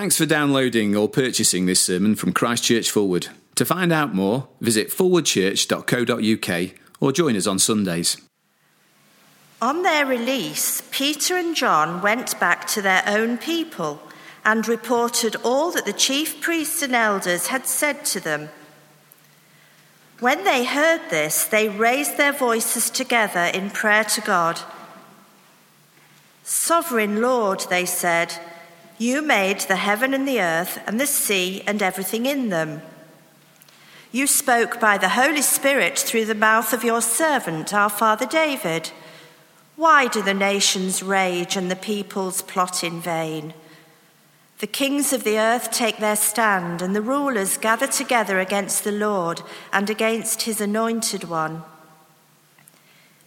Thanks for downloading or purchasing this sermon from Christchurch Forward. To find out more, visit forwardchurch.co.uk or join us on Sundays. On their release, Peter and John went back to their own people and reported all that the chief priests and elders had said to them. When they heard this, they raised their voices together in prayer to God. Sovereign Lord, they said, you made the heaven and the earth and the sea and everything in them. You spoke by the Holy Spirit through the mouth of your servant, our father David. Why do the nations rage and the peoples plot in vain? The kings of the earth take their stand, and the rulers gather together against the Lord and against his anointed one.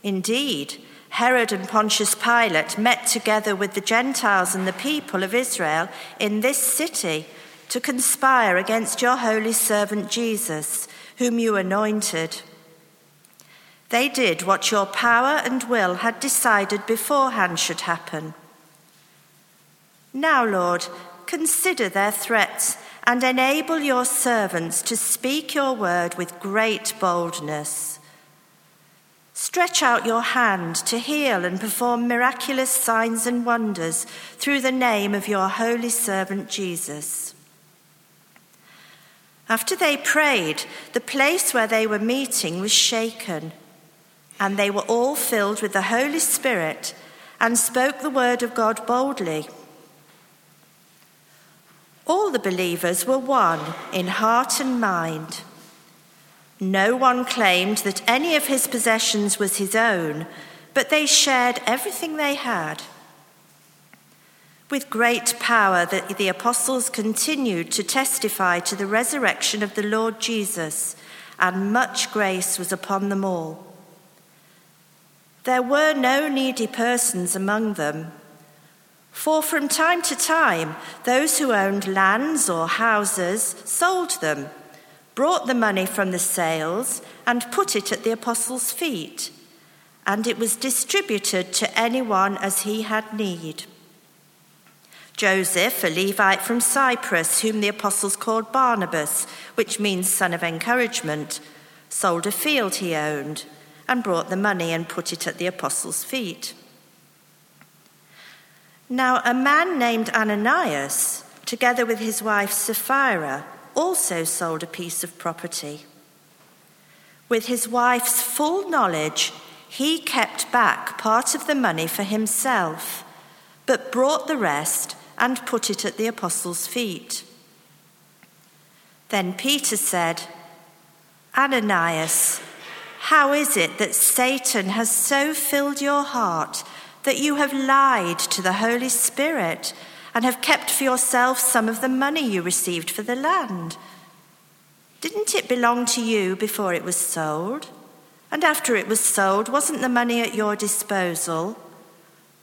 Indeed, Herod and Pontius Pilate met together with the Gentiles and the people of Israel in this city to conspire against your holy servant Jesus, whom you anointed. They did what your power and will had decided beforehand should happen. Now, Lord, consider their threats and enable your servants to speak your word with great boldness. Stretch out your hand to heal and perform miraculous signs and wonders through the name of your holy servant Jesus. After they prayed, the place where they were meeting was shaken, and they were all filled with the Holy Spirit and spoke the word of God boldly. All the believers were one in heart and mind. No one claimed that any of his possessions was his own, but they shared everything they had. With great power, the, the apostles continued to testify to the resurrection of the Lord Jesus, and much grace was upon them all. There were no needy persons among them for from time to time, those who owned lands or houses sold them, brought the money from the sales, and put it at the apostles' feet, and it was distributed to anyone as he had need. Joseph, a Levite from Cyprus, whom the apostles called Barnabas, which means son of encouragement, sold a field he owned and brought the money and put it at the apostles' feet. Now, a man named Ananias, together with his wife Sapphira, also sold a piece of property. With his wife's full knowledge, he kept back part of the money for himself, but brought the rest and put it at the apostles' feet. Then Peter said, Ananias, how is it that Satan has so filled your heart? that you have lied to the Holy Spirit and have kept for yourself some of the money you received for the land. Didn't it belong to you before it was sold? And after it was sold, wasn't the money at your disposal?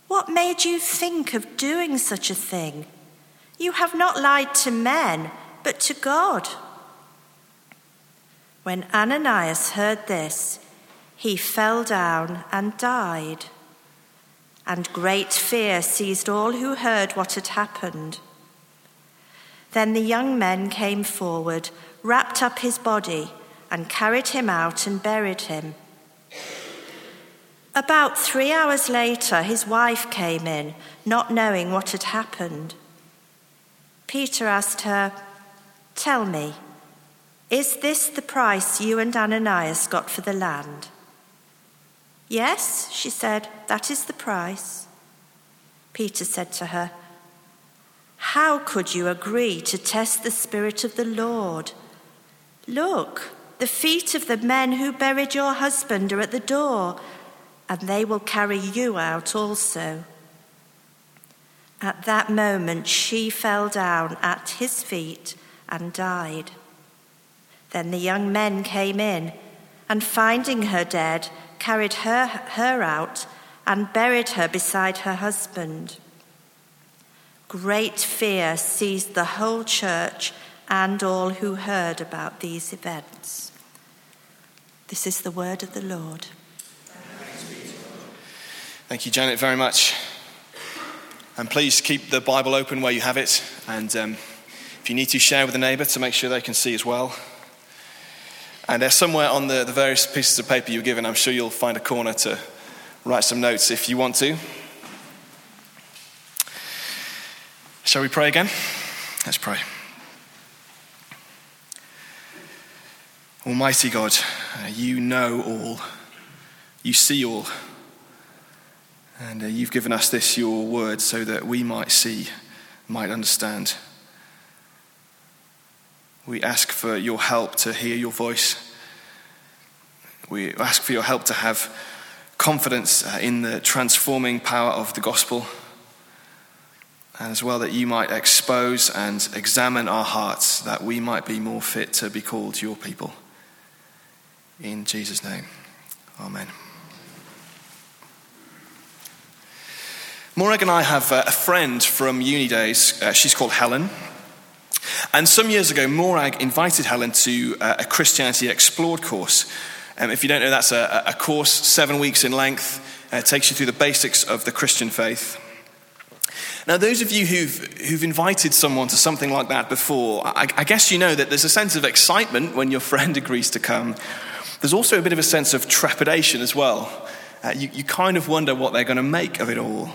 What made you think of doing such a thing? You have not lied to men, but to God. When Ananias heard this, he fell down and died and great fear seized all who heard what had happened. Then the young men came forward, wrapped up his body, and carried him out and buried him. About three hours later, his wife came in, not knowing what had happened. Peter asked her, Tell me, is this the price you and Ananias got for the land? Yes, she said, that is the price. Peter said to her, How could you agree to test the Spirit of the Lord? Look, the feet of the men who buried your husband are at the door, and they will carry you out also. At that moment, she fell down at his feet and died. Then the young men came in, and finding her dead, carried her, her out and buried her beside her husband. Great fear seized the whole church and all who heard about these events. This is the word of the Lord. Thank you, Janet, very much. And please keep the Bible open where you have it. And um, if you need to, share with a neighbour to make sure they can see as well. And there's somewhere on the, the various pieces of paper you're given, I'm sure you'll find a corner to write some notes if you want to. Shall we pray again? Let's pray. Almighty God, uh, you know all, you see all, and uh, you've given us this, your word, so that we might see, might understand. We ask for your help to hear your voice. We ask for your help to have confidence uh, in the transforming power of the gospel, and as well that you might expose and examine our hearts, that we might be more fit to be called your people. In Jesus' name, Amen. Morag and I have uh, a friend from uni days. Uh, she's called Helen. And some years ago, Morag invited Helen to uh, a Christianity Explored course. Um, if you don't know, that's a, a course seven weeks in length. Uh, it takes you through the basics of the Christian faith. Now, those of you who've, who've invited someone to something like that before, I, I guess you know that there's a sense of excitement when your friend agrees to come. There's also a bit of a sense of trepidation as well. Uh, you, you, kind of wonder what they're going to make of it all.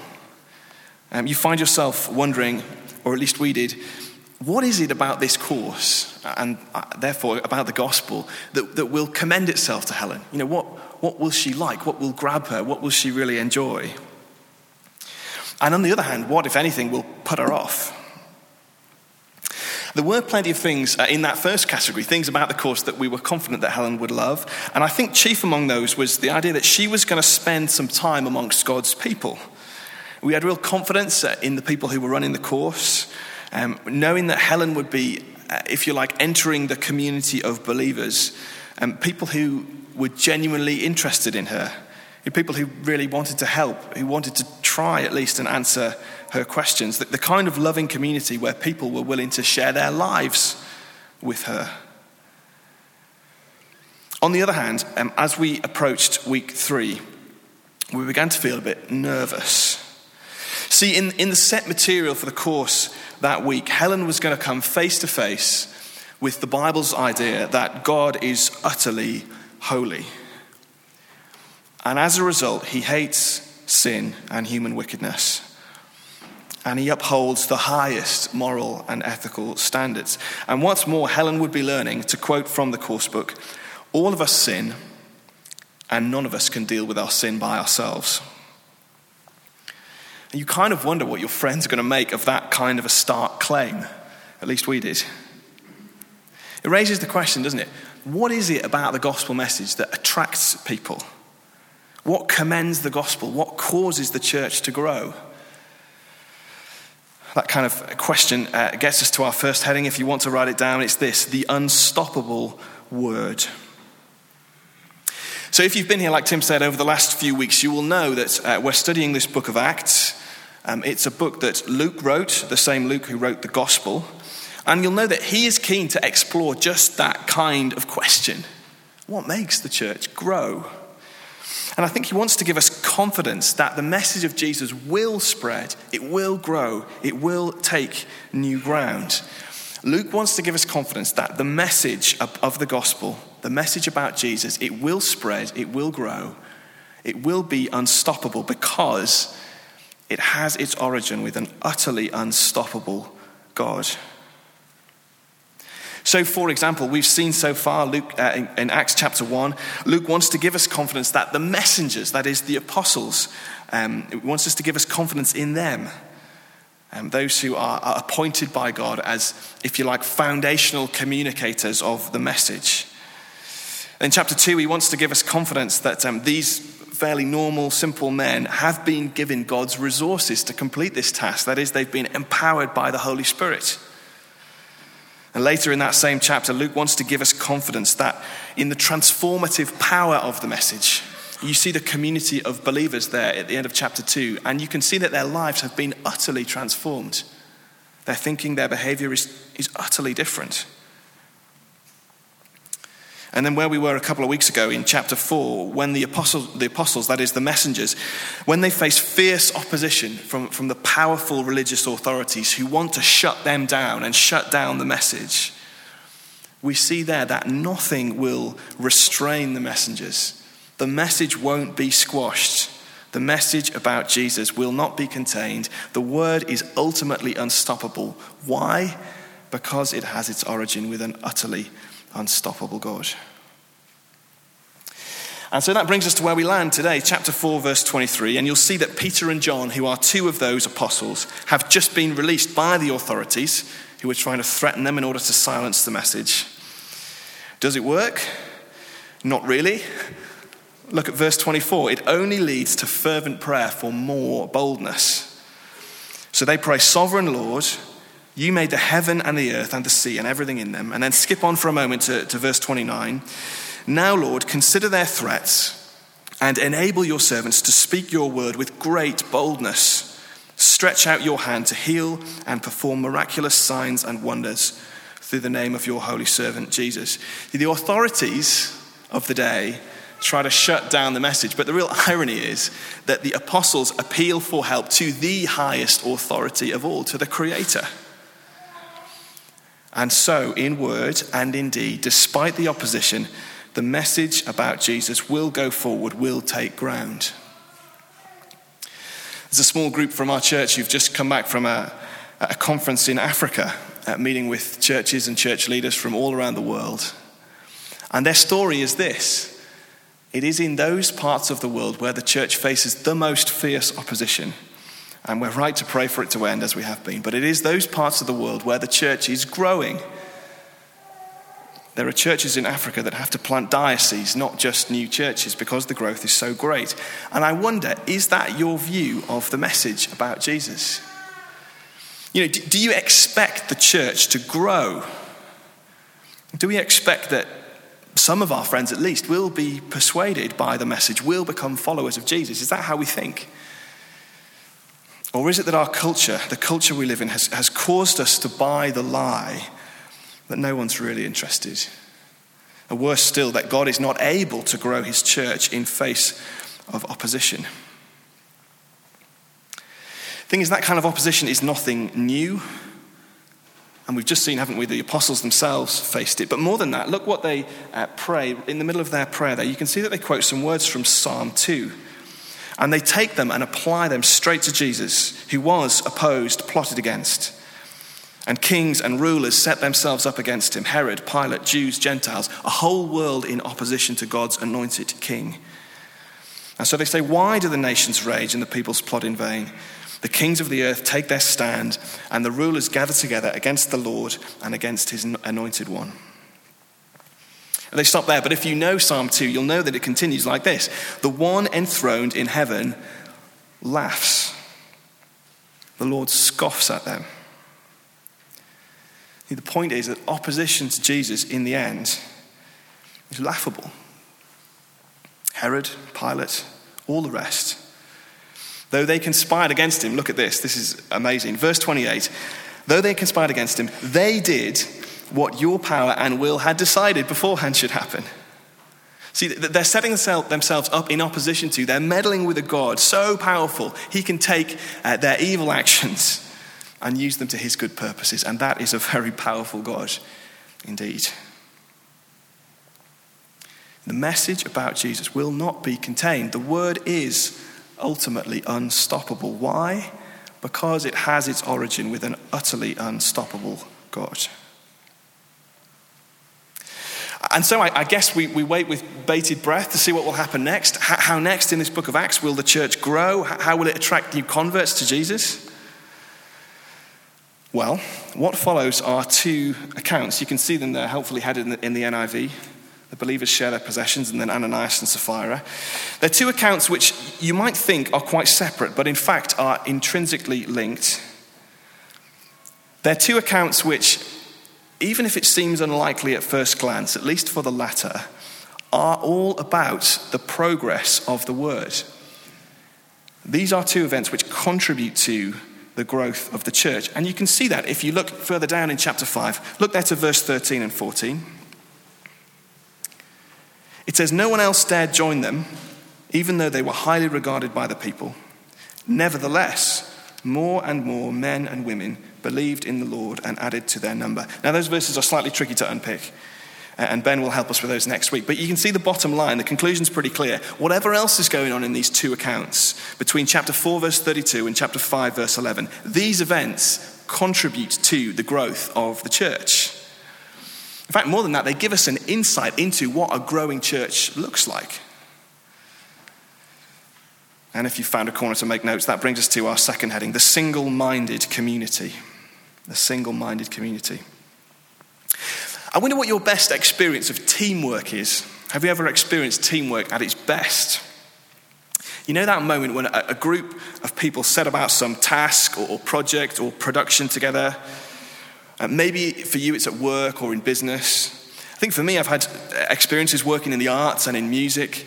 Um, you find yourself wondering, or at least we did, what is it about this course, and uh, therefore about the gospel, that, that will commend itself to Helen? You know, what, what will she like? What will grab her? What will she really enjoy? And on the other hand, what, if anything, will put her off? There were plenty of things uh, in that first category, things about the course that we were confident that Helen would love. And I think chief among those was the idea that she was going to spend some time amongst God's people. We had real confidence uh, in the people who were running the course, um, knowing that Helen would be, uh, if you like, entering the community of believers, um, people who were genuinely interested in her, people who really wanted to help, who wanted to try at least and answer her questions, the, the kind of loving community where people were willing to share their lives with her. On the other hand, um, as we approached week three, we began to feel a bit nervous. See, in, in the set material for the course that week, Helen was going to come face to face with the Bible's idea that God is utterly holy. And as a result, he hates sin and human wickedness and he upholds the highest moral and ethical standards. And what's more, Helen would be learning, to quote from the course book, all of us sin, and none of us can deal with our sin by ourselves. And you kind of wonder what your friends are going to make of that kind of a stark claim. At least we did. It raises the question, doesn't it? What is it about the gospel message that attracts people? What commends the gospel? What causes the church to grow? that kind of question uh, gets us to our first heading. If you want to write it down, it's this the unstoppable word. So, if you've been here, like Tim said, over the last few weeks, you will know that uh, we're studying this book of Acts. Um, it's a book that Luke wrote, the same Luke who wrote the Gospel. And you'll know that he is keen to explore just that kind of question What makes the church grow? And I think he wants to give us confidence that the message of Jesus will spread, it will grow, it will take new ground. Luke wants to give us confidence that the message of, the gospel, the message about Jesus, it will spread, it will grow, it will be unstoppable because it has its origin with an utterly unstoppable God. So, for example, we've seen so far Luke, uh, in, in, Acts chapter 1, Luke wants to give us confidence that the messengers, that is, the apostles, um, wants us to give us confidence in them. Um, those who are, are appointed by God as, if you like, foundational communicators of the message. In chapter 2, he wants to give us confidence that um, these fairly normal, simple men have been given God's resources to complete this task. That is, they've been empowered by the Holy Spirit. And later in that same chapter, Luke wants to give us confidence that in the transformative power of the message, you see the community of believers there at the end of chapter 2, and you can see that their lives have been utterly transformed. Their thinking, their behavior is, is utterly different. And then where we were a couple of weeks ago in chapter 4, when the apostles, the apostles, that is the messengers, when they face fierce opposition from, from the powerful religious authorities who want to shut them down and shut down the message, we see there that nothing will restrain the messengers. The message won't be squashed. The message about Jesus will not be contained. The word is ultimately unstoppable. Why? Because it has its origin with an utterly unstoppable God. And so that brings us to where we land today, chapter 4, verse 23. And you'll see that Peter and John, who are two of those apostles, have just been released by the authorities who were trying to threaten them in order to silence the message. Does it work? Not really. Look at verse 24. It only leads to fervent prayer for more boldness. So they pray, Sovereign Lord, you made the heaven and the earth and the sea and everything in them. And then skip on for a moment to, to verse 29. Now, Lord, consider their threats and enable your servants to speak your word with great boldness. Stretch out your hand to heal and perform miraculous signs and wonders through the name of your holy servant Jesus. The authorities of the day try to shut down the message, but the real irony is that the apostles appeal for help to the highest authority of all, to the Creator. And so, in word and in deed, despite the opposition, the message about Jesus will go forward, will take ground. There's a small group from our church who've just come back from a, a conference in Africa, uh, meeting with churches and church leaders from all around the world. And their story is this it is in those parts of the world where the church faces the most fierce opposition and we're right to pray for it to end as we have been. But it is those parts of the world where the church is growing. There are churches in Africa that have to plant dioceses, not just new churches, because the growth is so great. And I wonder, is that your view of the message about Jesus? You know, do you expect the church to grow? Do we expect that some of our friends, at least, will be persuaded by the message, will become followers of Jesus? Is that how we think? Or is it that our culture, the culture we live in, has, has caused us to buy the lie that no one's really interested? Or worse still, that God is not able to grow his church in face of opposition. The thing is, that kind of opposition is nothing new. And we've just seen, haven't we, the apostles themselves faced it. But more than that, look what they uh, pray. In the middle of their prayer there, you can see that they quote some words from Psalm 2. And they take them and apply them straight to Jesus, who was opposed, plotted against. And kings and rulers set themselves up against him Herod, Pilate, Jews, Gentiles, a whole world in opposition to God's anointed king. And so they say, Why do the nations rage and the peoples plot in vain? The kings of the earth take their stand, and the rulers gather together against the Lord and against his anointed one. And they stop there. But if you know Psalm 2, you'll know that it continues like this The one enthroned in heaven laughs, the Lord scoffs at them. The point is that opposition to Jesus in the end is laughable. Herod, Pilate, all the rest. Though they conspired against him, look at this, this is amazing. Verse 28 Though they conspired against him, they did what your power and will had decided beforehand should happen. See, they're setting themselves up in opposition to, they're meddling with a God so powerful, he can take uh, their evil actions and use them to his good purposes. And that is a very powerful God indeed. The message about Jesus will not be contained. The word is ultimately unstoppable. Why? Because it has its origin with an utterly unstoppable God. And so I, I guess we, we wait with bated breath to see what will happen next. How, how next in this book of Acts will the church grow? How will it attract new converts to Jesus? Well, what follows are two accounts. You can see them there, helpfully headed in the, in the NIV. The believers share their possessions, and then Ananias and Sapphira. They're two accounts which you might think are quite separate, but in fact are intrinsically linked. They're two accounts which even if it seems unlikely at first glance, at least for the latter, are all about the progress of the word. These are two events which contribute to the growth of the church. And you can see that if you look further down in chapter 5. Look there to verse 13 and 14. It says, No one else dared join them, even though they were highly regarded by the people. Nevertheless, more and more men and women believed in the Lord and added to their number. Now, those verses are slightly tricky to unpick, and Ben will help us with those next week. But you can see the bottom line. The conclusion's pretty clear. Whatever else is going on in these two accounts, between chapter 4, verse 32, and chapter 5, verse 11, these events contribute to the growth of the church. In fact, more than that, they give us an insight into what a growing church looks like. And if you found a corner to make notes, that brings us to our second heading the single minded community. The single minded community. I wonder what your best experience of teamwork is. Have you ever experienced teamwork at its best? You know that moment when a, group of people set about some task or, project or production together? Uh, maybe for you it's at work or in business. I think for me, I've had experiences working in the arts and in music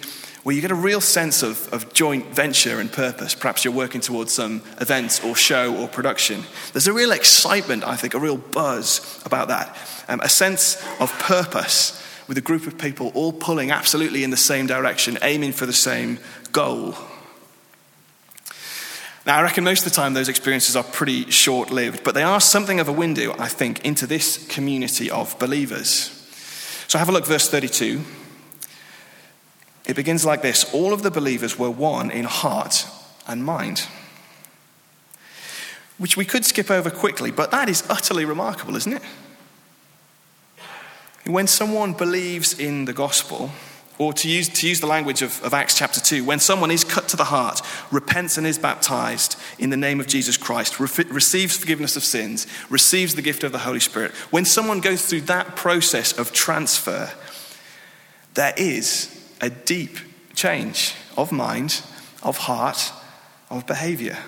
where you get a real sense of, of joint venture and purpose. Perhaps you're working towards some event or show or production. There's a real excitement, I think, a real buzz about that. Um, a sense of purpose with a group of people all pulling absolutely in the same direction, aiming for the same goal. Now, I reckon most of the time those experiences are pretty short lived, but they are something of a window, I think, into this community of believers. So have a look, verse 32. It begins like this All of the believers were one in heart and mind. Which we could skip over quickly, but that is utterly remarkable, isn't it? When someone believes in the gospel, or to use, to use the language of, of Acts chapter 2, when someone is cut to the heart, repents and is baptized in the name of Jesus Christ, re- receives forgiveness of sins, receives the gift of the Holy Spirit, when someone goes through that process of transfer, there is a deep change of mind, of heart, of behavior.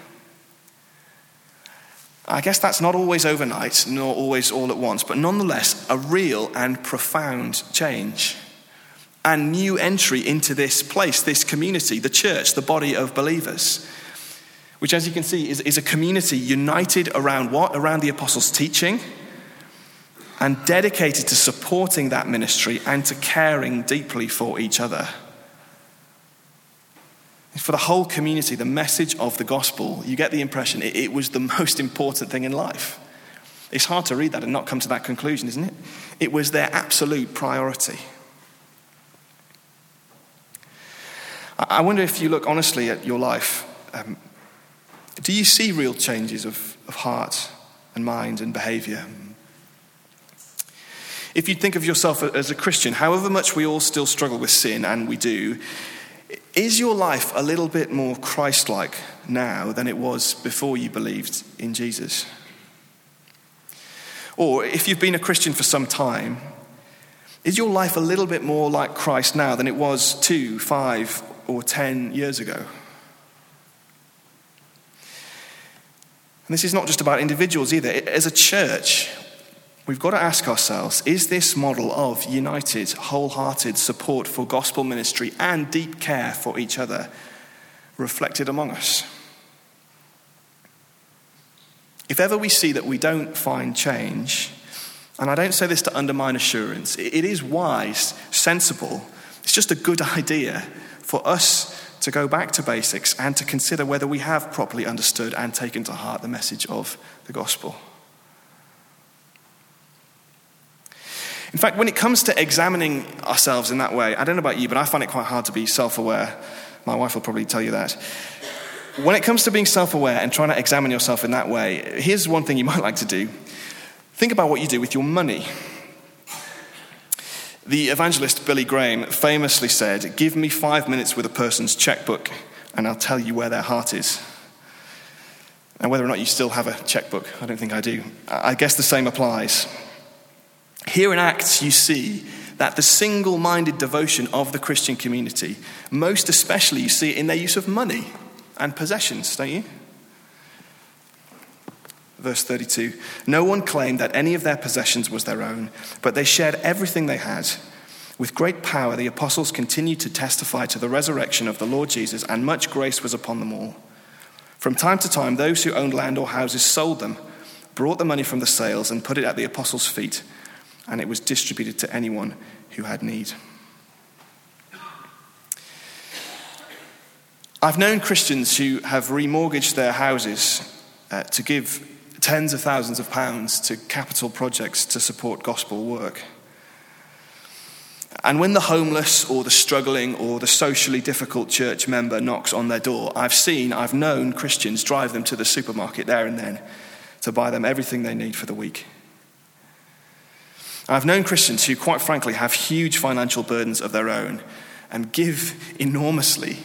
I guess that's not always overnight, nor always all at once, but nonetheless, a real and profound change and new entry into this place, this community, the church, the body of believers. Which, as you can see, is, is a community united around what? Around the apostles' teaching and dedicated to supporting that ministry and to caring deeply for each other. For the whole community, the message of the gospel, you get the impression it, it was the most important thing in life. It's hard to read that and not come to that conclusion, isn't it? It was their absolute priority. I wonder if you look honestly at your life, um, do you see real changes of, of heart and mind and behavior? If you think of yourself as a Christian, however much we all still struggle with sin, and we do, is your life a little bit more Christ like now than it was before you believed in Jesus? Or if you've been a Christian for some time, is your life a little bit more like Christ now than it was two, five, or 10 years ago. And this is not just about individuals either. As a church, we've got to ask ourselves is this model of united, wholehearted support for gospel ministry and deep care for each other reflected among us? If ever we see that we don't find change, and I don't say this to undermine assurance, it is wise, sensible, it's just a good idea for us to go back to basics and to consider whether we have properly understood and taken to heart the message of the gospel. In fact, when it comes to examining ourselves in that way, I don't know about you, but I find it quite hard to be self aware. My wife will probably tell you that. When it comes to being self aware and trying to examine yourself in that way, here's one thing you might like to do think about what you do with your money. The evangelist Billy Graham famously said, Give me five minutes with a person's checkbook, and I'll tell you where their heart is. And whether or not you still have a checkbook, I don't think I do. I guess the same applies. Here in Acts, you see that the single minded devotion of the Christian community, most especially, you see it in their use of money and possessions, don't you? Verse 32 No one claimed that any of their possessions was their own, but they shared everything they had. With great power, the apostles continued to testify to the resurrection of the Lord Jesus, and much grace was upon them all. From time to time, those who owned land or houses sold them, brought the money from the sales, and put it at the apostles' feet, and it was distributed to anyone who had need. I've known Christians who have remortgaged their houses uh, to give tens of thousands of pounds to capital projects to support gospel work. And when the homeless or the struggling or the socially difficult church member knocks on their door, I've seen, I've known Christians drive them to the supermarket there and then to buy them everything they need for the week. I've known Christians who, quite frankly, have huge financial burdens of their own and give enormously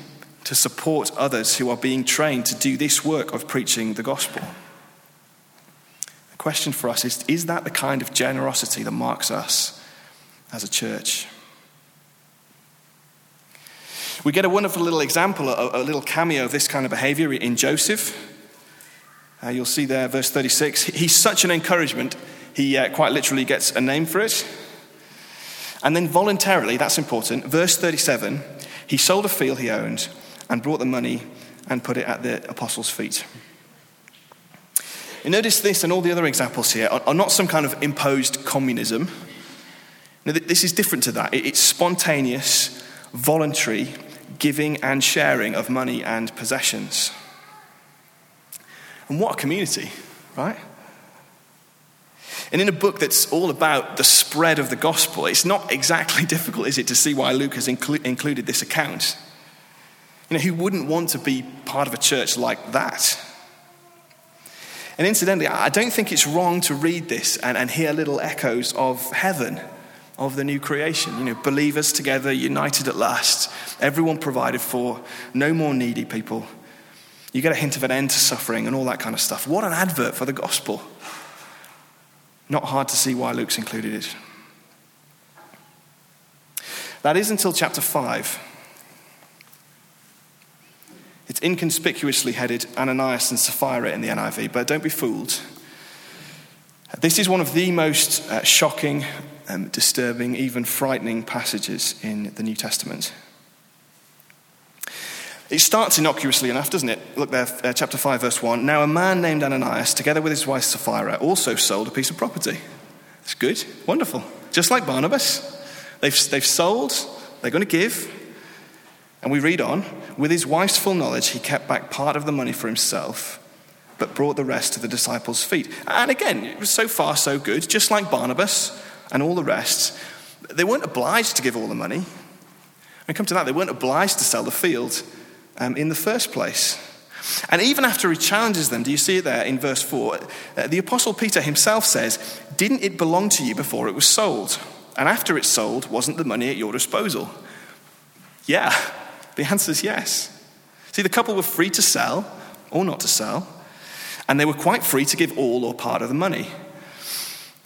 to support others who are being trained to do this work of preaching the gospel. The question for us is is that the kind of generosity that marks us as a church? We get a wonderful little example, a, little cameo of this kind of behavior in Joseph. Uh, you'll see there, verse 36. He's such an encouragement, he uh, quite literally gets a name for it. And then voluntarily, that's important, verse 37, he sold a field he owned and brought the money and put it at the apostles' feet. You notice this and all the other examples here are, are not some kind of imposed communism. No, this is different to that. It's spontaneous, voluntary giving and sharing of money and possessions. And what a community, right? And in a book that's all about the spread of the gospel, it's not exactly difficult, is it, to see why Luke has inclu- included this account? You know, who wouldn't want to be part of a church like that? And incidentally, I don't think it's wrong to read this and, and hear little echoes of heaven of the new creation. You know, believers together, united at last, everyone provided for, no more needy people. You get a hint of an end to suffering and all that kind of stuff. What an advert for the gospel. Not hard to see why Luke's included it. That is until chapter 5. It's inconspicuously headed Ananias and Sapphira in the NIV, but don't be fooled. This is one of the most uh, shocking um, disturbing, even frightening passages in the New Testament. It starts innocuously enough, doesn't it? Look there, uh, chapter 5, verse 1. Now, a man named Ananias, together with his wife Sapphira, also sold a piece of property. It's good, wonderful. Just like Barnabas. They've, they've sold, they're going to give. And we read on with his wife's full knowledge, he kept back part of the money for himself, but brought the rest to the disciples' feet. And again, it was so far so good, just like Barnabas and all the rest, they weren't obliged to give all the money. And come to that, they weren't obliged to sell the field um, in the first place. And even after he challenges them, do you see it there in verse 4? Uh, the Apostle Peter himself says, Didn't it belong to you before it was sold? And after it's sold, wasn't the money at your disposal? Yeah, the answer is yes. See, the couple were free to sell or not to sell, and they were quite free to give all or part of the money.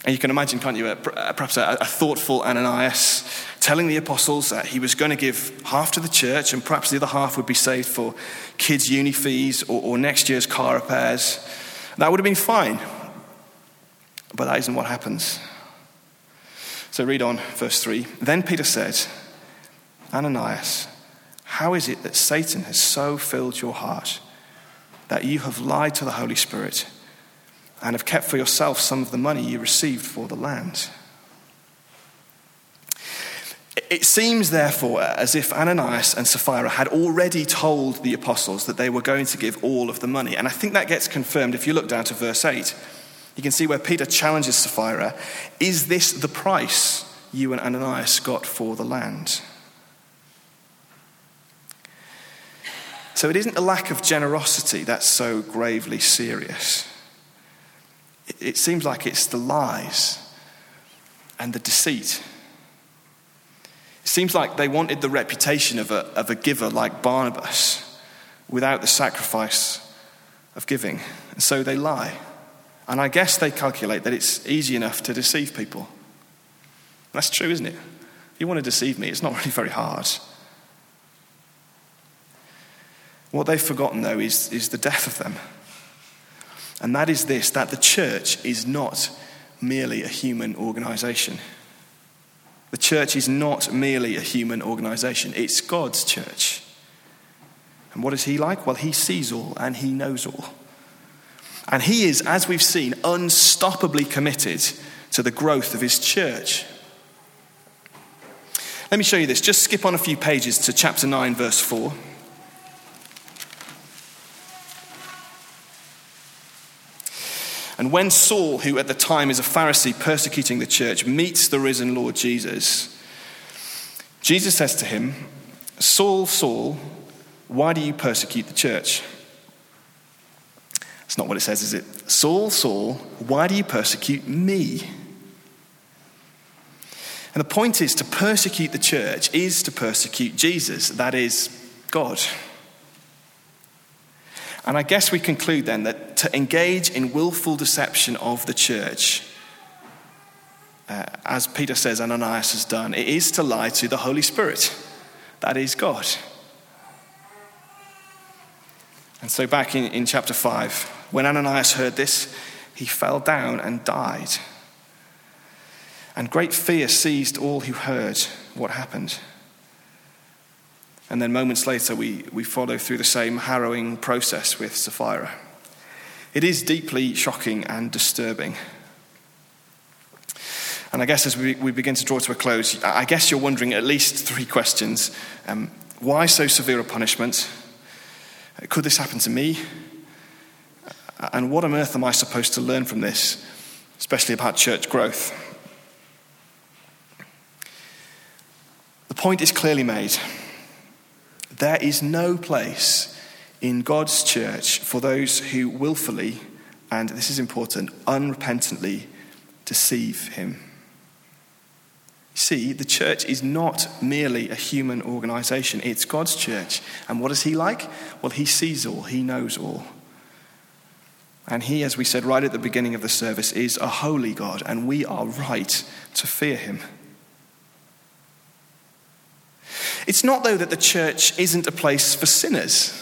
And you can imagine, can't you, perhaps a, a thoughtful Ananias telling the apostles that he was going to give half to the church and perhaps the other half would be saved for kids' uni fees or, or next year's car repairs. That would have been fine. But that isn't what happens. So read on, verse 3. Then Peter said, Ananias, how is it that Satan has so filled your heart that you have lied to the Holy Spirit? and have kept for yourself some of the money you received for the land. It seems, therefore, as if Ananias and Sapphira had already told the apostles that they were going to give all of the money. And I think that gets confirmed if you look down to verse 8. You can see where Peter challenges Sapphira Is this the price you and Ananias got for the land? So it isn't the lack of generosity that's so gravely serious. It seems like it's the lies and the deceit. Seems like they wanted the reputation of a, of a giver like Barnabas without the sacrifice of giving. And so they lie. And I guess they calculate that it's easy enough to deceive people. That's true, isn't it? If you want to deceive me, it's not really very hard. What they've forgotten, though, is, is the death of them. And that is this that the church is not merely a human organization. The church is not merely a human organization, it's God's church. And what is He like? Well, He sees all and He knows all. And He is, as we've seen, unstoppably committed to the growth of His church. Let me show you this. Just skip on a few pages to chapter 9, verse 4. And when Saul, who at the time is a Pharisee persecuting the church, meets the risen Lord Jesus, Jesus says to him, Saul, Saul, why do you persecute the church? That's not what it says, is it? Saul, Saul, why do you persecute me? And the point is to persecute the church is to persecute Jesus, that is, God. And I guess we conclude then that to engage in willful deception of the church, uh, as Peter says Ananias has done, it is to lie to the Holy Spirit, that is God. And so, back in, in chapter 5, when Ananias heard this, he fell down and died. And great fear seized all who heard what happened. And then moments later, we, we follow through the same harrowing process with Sapphira. It is deeply shocking and disturbing. And I guess as we, we begin to draw to a close, I guess you're wondering at least three questions. Um, why so severe a punishment? Could this happen to me? And what on earth am I supposed to learn from this, especially about church growth? The point is clearly made. There is no place in God's church for those who willfully, and this is important, unrepentantly deceive Him. See, the church is not merely a human organization, it's God's church. And what is He like? Well, He sees all, He knows all. And He, as we said right at the beginning of the service, is a holy God, and we are right to fear Him. It's not, though, that the church isn't a place for sinners.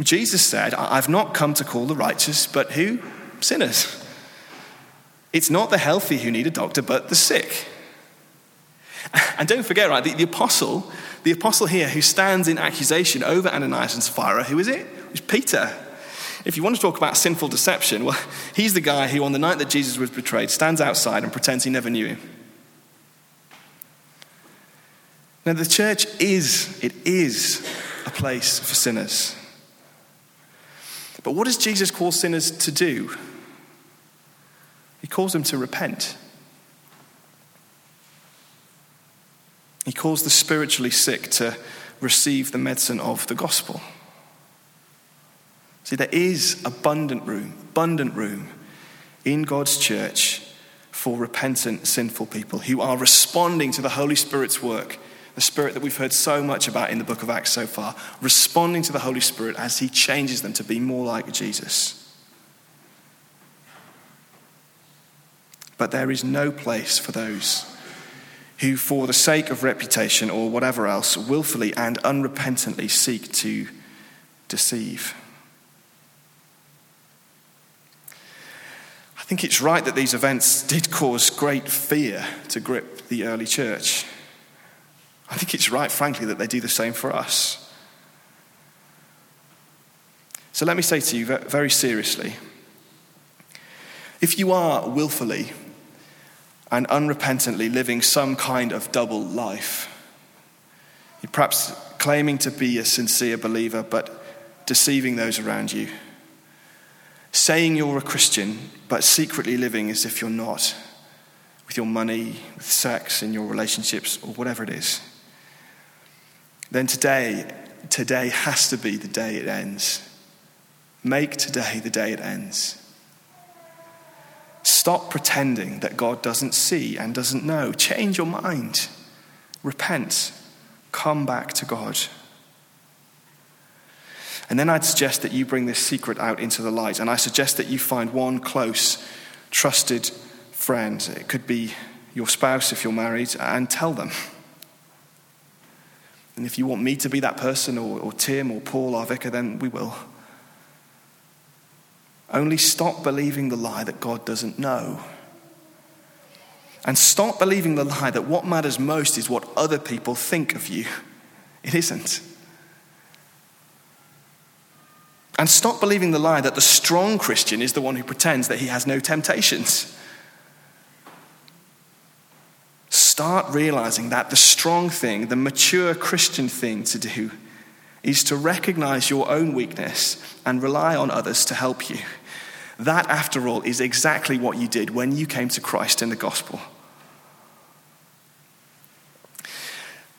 Jesus said, I've not come to call the righteous, but who? Sinners. It's not the healthy who need a doctor, but the sick. And don't forget, right, the, the apostle, the apostle here who stands in accusation over Ananias and Sapphira, who is it? It's Peter. If you want to talk about sinful deception, well, he's the guy who, on the night that Jesus was betrayed, stands outside and pretends he never knew him. Now, the church is, it is a place for sinners. But what does Jesus call sinners to do? He calls them to repent. He calls the spiritually sick to receive the medicine of the gospel. See, there is abundant room, abundant room in God's church for repentant, sinful people who are responding to the Holy Spirit's work the Spirit that we've heard so much about in the book of Acts so far, responding to the Holy Spirit as He changes them to be more like Jesus. But there is no place for those who, for the sake of reputation or whatever else, willfully and unrepentantly seek to deceive. I think it's right that these events did cause great fear to grip the early church. I think it's right, frankly, that they do the same for us. So let me say to you very seriously if you are willfully and unrepentantly living some kind of double life, you're perhaps claiming to be a sincere believer but deceiving those around you, saying you're a Christian but secretly living as if you're not, with your money, with sex, in your relationships, or whatever it is then today, today has to be the day it ends. Make today the day it ends. Stop pretending that God doesn't see and doesn't know. Change your mind. Repent. Come back to God. And then I'd suggest that you bring this secret out into the light. And I suggest that you find one close, trusted friend. It could be your spouse if you're married, and tell them. And if you want me to be that person, or, or Tim, or Paul, our vicar, then we will. Only stop believing the lie that God doesn't know. And stop believing the lie that what matters most is what other people think of you. It isn't. And stop believing the lie that the strong Christian is the one who pretends that he has no temptations. Start realizing that the strong thing, the mature Christian thing to do, is to recognize your own weakness and rely on others to help you. That, after all, is exactly what you did when you came to Christ in the gospel.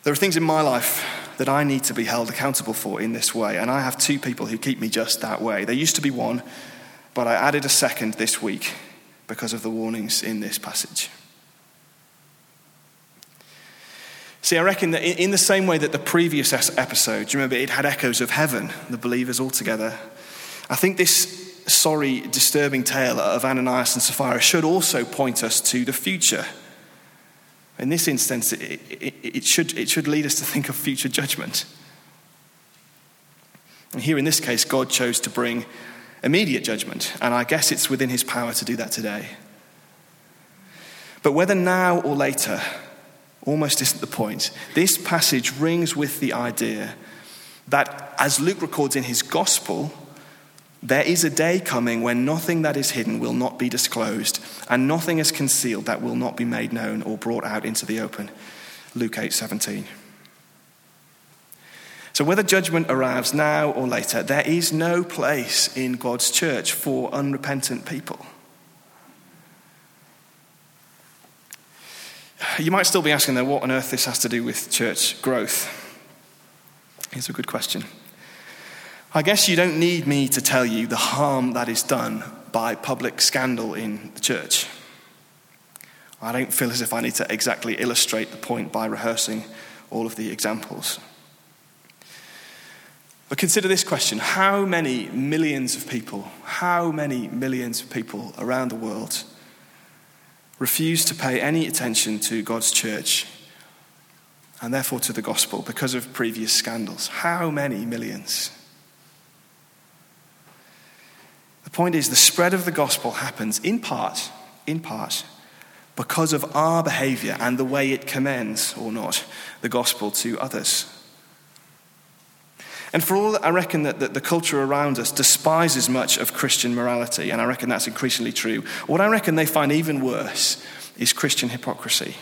There are things in my life that I need to be held accountable for in this way, and I have two people who keep me just that way. There used to be one, but I added a second this week because of the warnings in this passage. See, I reckon that in the same way that the previous episode, do you remember it had echoes of heaven, the believers all together? I think this sorry, disturbing tale of Ananias and Sapphira should also point us to the future. In this instance, it, it, it, should, it should lead us to think of future judgment. And here in this case, God chose to bring immediate judgment, and I guess it's within his power to do that today. But whether now or later, almost isn't the point. This passage rings with the idea that, as Luke records in his gospel, there is a day coming when nothing that is hidden will not be disclosed, and nothing is concealed that will not be made known or brought out into the open. Luke 8 17. So, whether judgment arrives now or later, there is no place in God's church for unrepentant people. You might still be asking, though, what on earth this has to do with church growth? Here's a good question. I guess you don't need me to tell you the harm that is done by public scandal in the church. I don't feel as if I need to exactly illustrate the point by rehearsing all of the examples. But consider this question How many millions of people, how many millions of people around the world refuse to pay any attention to God's church and therefore to the gospel because of previous scandals. How many millions? The point is, the spread of the gospel happens in part, in part, because of our behavior and the way it commends or not the gospel to others. And for all that, I reckon that, that the culture around us despises much of Christian morality, and I reckon that's increasingly true. What I reckon they find even worse is Christian hypocrisy.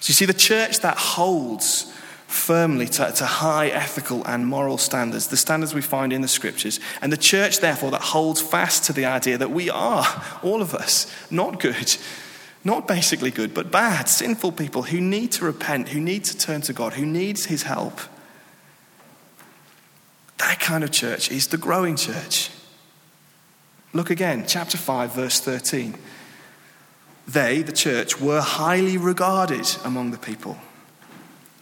So you see, the church that holds firmly to, to, high ethical and moral standards, the standards we find in the scriptures, and the church, therefore, that holds fast to the idea that we are, all of us, not good, not basically good, but bad, sinful people who need to repent, who need to turn to God, who needs His help. That kind of church is the growing church. Look again, chapter 5, verse 13. They, the church, were highly regarded among the people.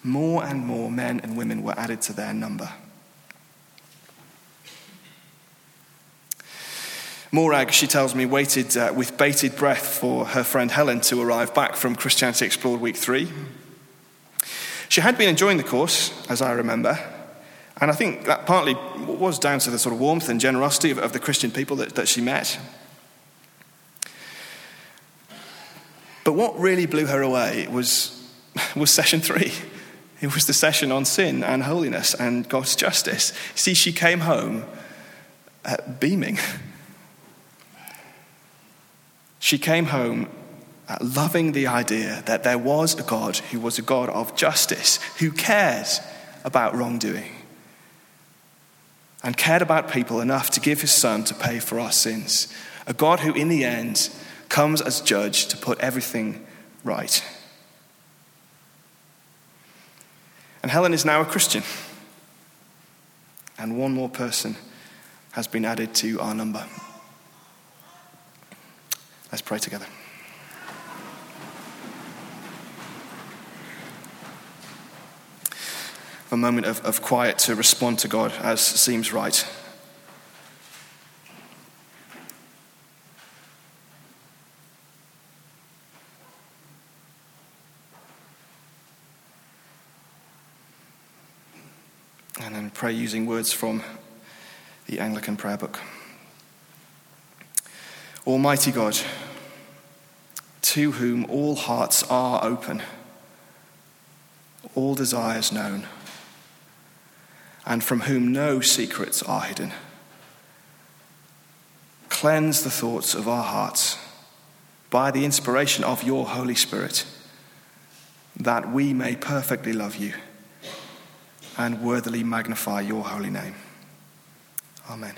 More and more men and women were added to their number. Morag, she tells me, waited uh, with bated breath for her friend Helen to arrive back from Christianity Explored Week 3. She had been enjoying the course, as I remember, and I think that partly was down to the sort of warmth and generosity of, of the Christian people that, that she met. But what really blew her away was, was session three. It was the session on sin and holiness and God's justice. See, she came home uh, beaming. She came home uh, loving the idea that there was a God who was a God of justice, who cares about wrongdoing, and cared about people enough to give his son to pay for our sins. A God who, in the end, comes as judge to put everything right. And Helen is now a Christian. And one more person has been added to our number. Let's pray together. A moment of, of quiet to respond to God as seems right. And then pray using words from the Anglican prayer book. Almighty God, to whom all hearts are open, all desires known, and from whom no secrets are hidden. Cleanse the thoughts of our hearts by the inspiration of your Holy Spirit, that we may perfectly love you and worthily magnify your holy name. Amen.